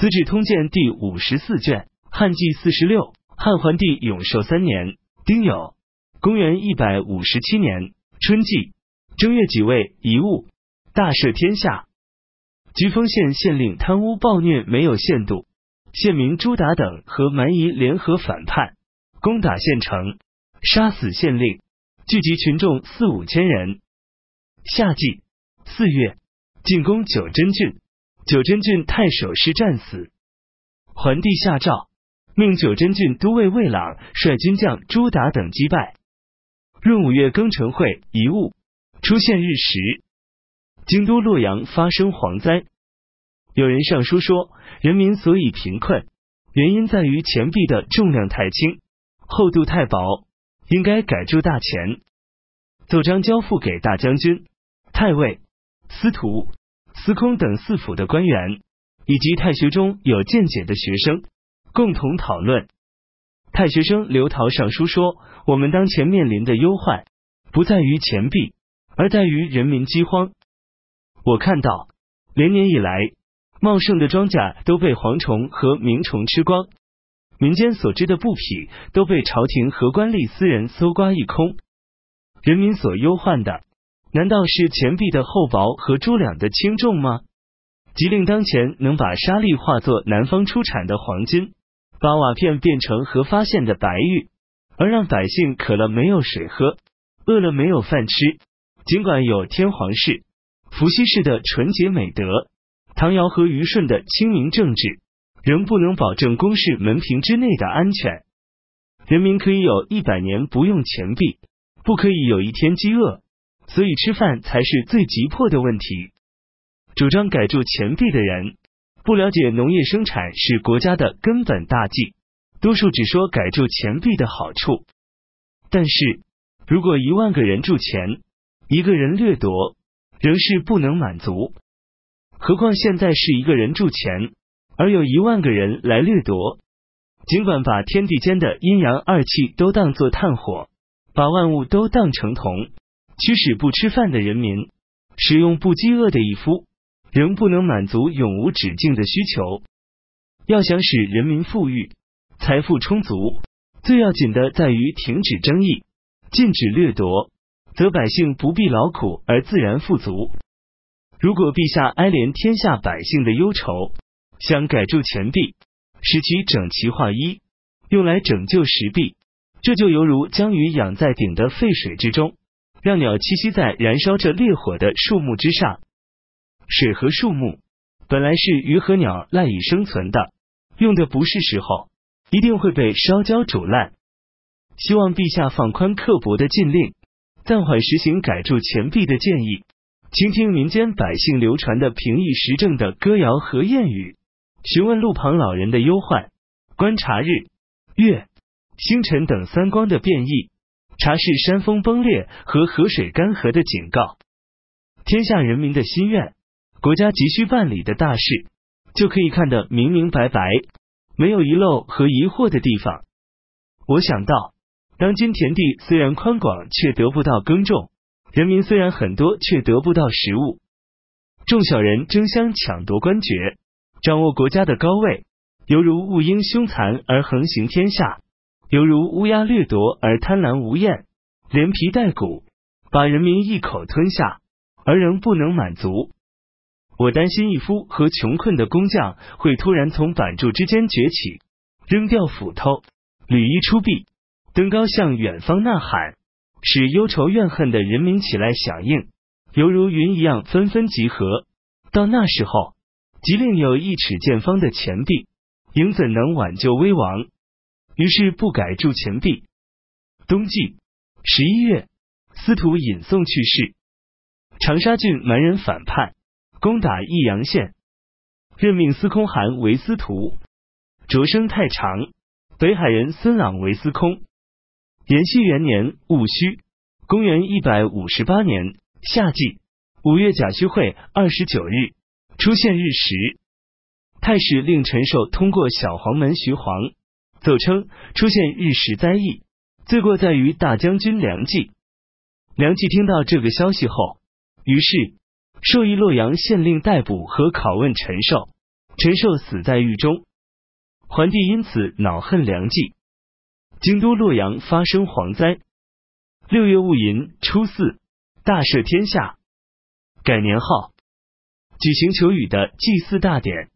资治通鉴》第五十四卷，汉纪四十六，汉桓帝永寿三年丁酉，公元一百五十七年春季正月己未，遗物大赦天下。居丰县县令贪污暴虐没有限度，县民朱达等和蛮夷联合反叛，攻打县城，杀死县令，聚集群众四五千人。夏季四月，进攻九真郡，九真郡太守师战死。桓帝下诏，命九真郡都尉魏朗率军将朱达等击败。闰五月庚辰会遗物出现日食。京都洛阳发生蝗灾，有人上书说，人民所以贫困，原因在于钱币的重量太轻，厚度太薄，应该改铸大钱。奏章交付给大将军、太尉、司徒、司空等四府的官员，以及太学中有见解的学生，共同讨论。太学生刘陶上书说，我们当前面临的忧患，不在于钱币，而在于人民饥荒。我看到，连年以来，茂盛的庄稼都被蝗虫和鸣虫吃光，民间所织的布匹都被朝廷和官吏私人搜刮一空。人民所忧患的，难道是钱币的厚薄和铢两的轻重吗？即令当前能把沙粒化作南方出产的黄金，把瓦片变成和发现的白玉，而让百姓渴了没有水喝，饿了没有饭吃，尽管有天皇式。伏羲氏的纯洁美德，唐尧和虞舜的清明政治，仍不能保证宫室门庭之内的安全。人民可以有一百年不用钱币，不可以有一天饥饿，所以吃饭才是最急迫的问题。主张改铸钱币的人，不了解农业生产是国家的根本大计，多数只说改铸钱币的好处。但是如果一万个人铸钱，一个人掠夺。仍是不能满足，何况现在是一个人铸钱，而有一万个人来掠夺。尽管把天地间的阴阳二气都当作炭火，把万物都当成铜，驱使不吃饭的人民使用不饥饿的一夫，仍不能满足永无止境的需求。要想使人民富裕、财富充足，最要紧的在于停止争议，禁止掠夺。则百姓不必劳苦而自然富足。如果陛下哀怜天下百姓的忧愁，想改铸钱币，使其整齐划一，用来拯救石币，这就犹如将鱼养在鼎的沸水之中，让鸟栖息在燃烧着烈火的树木之上。水和树木本来是鱼和鸟赖以生存的，用的不是时候，一定会被烧焦煮烂。希望陛下放宽刻薄的禁令。暂缓实行改铸钱币的建议，倾听民间百姓流传的平易时政的歌谣和谚语，询问路旁老人的忧患，观察日、月、星辰等三光的变异，查视山峰崩裂和河水干涸的警告。天下人民的心愿，国家急需办理的大事，就可以看得明明白白，没有遗漏和疑惑的地方。我想到。当今田地虽然宽广，却得不到耕种；人民虽然很多，却得不到食物。众小人争相抢夺官爵，掌握国家的高位，犹如兀鹰凶残而横行天下，犹如乌鸦掠夺而贪婪无厌，连皮带骨把人民一口吞下，而仍不能满足。我担心一夫和穷困的工匠会突然从板柱之间崛起，扔掉斧头，履衣出壁。登高向远方呐喊，使忧愁怨恨的人民起来响应，犹如云一样纷纷集合。到那时候，即令有一尺见方的钱币，赢怎能挽救危亡？于是不改铸钱币。冬季十一月，司徒尹宋去世。长沙郡蛮人反叛，攻打益阳县，任命司空韩为司徒，擢升太常。北海人孙朗为司空。延熙元年戊戌，公元一百五十八年夏季五月甲戌会二十九日，出现日食。太史令陈寿通过小黄门徐黄奏称，出现日食灾异，罪过在于大将军梁冀。梁冀听到这个消息后，于是授意洛阳县令逮捕和拷问陈寿，陈寿死在狱中，桓帝因此恼恨梁冀。京都洛阳发生蝗灾，六月戊寅初四，大赦天下，改年号，举行求雨的祭祀大典。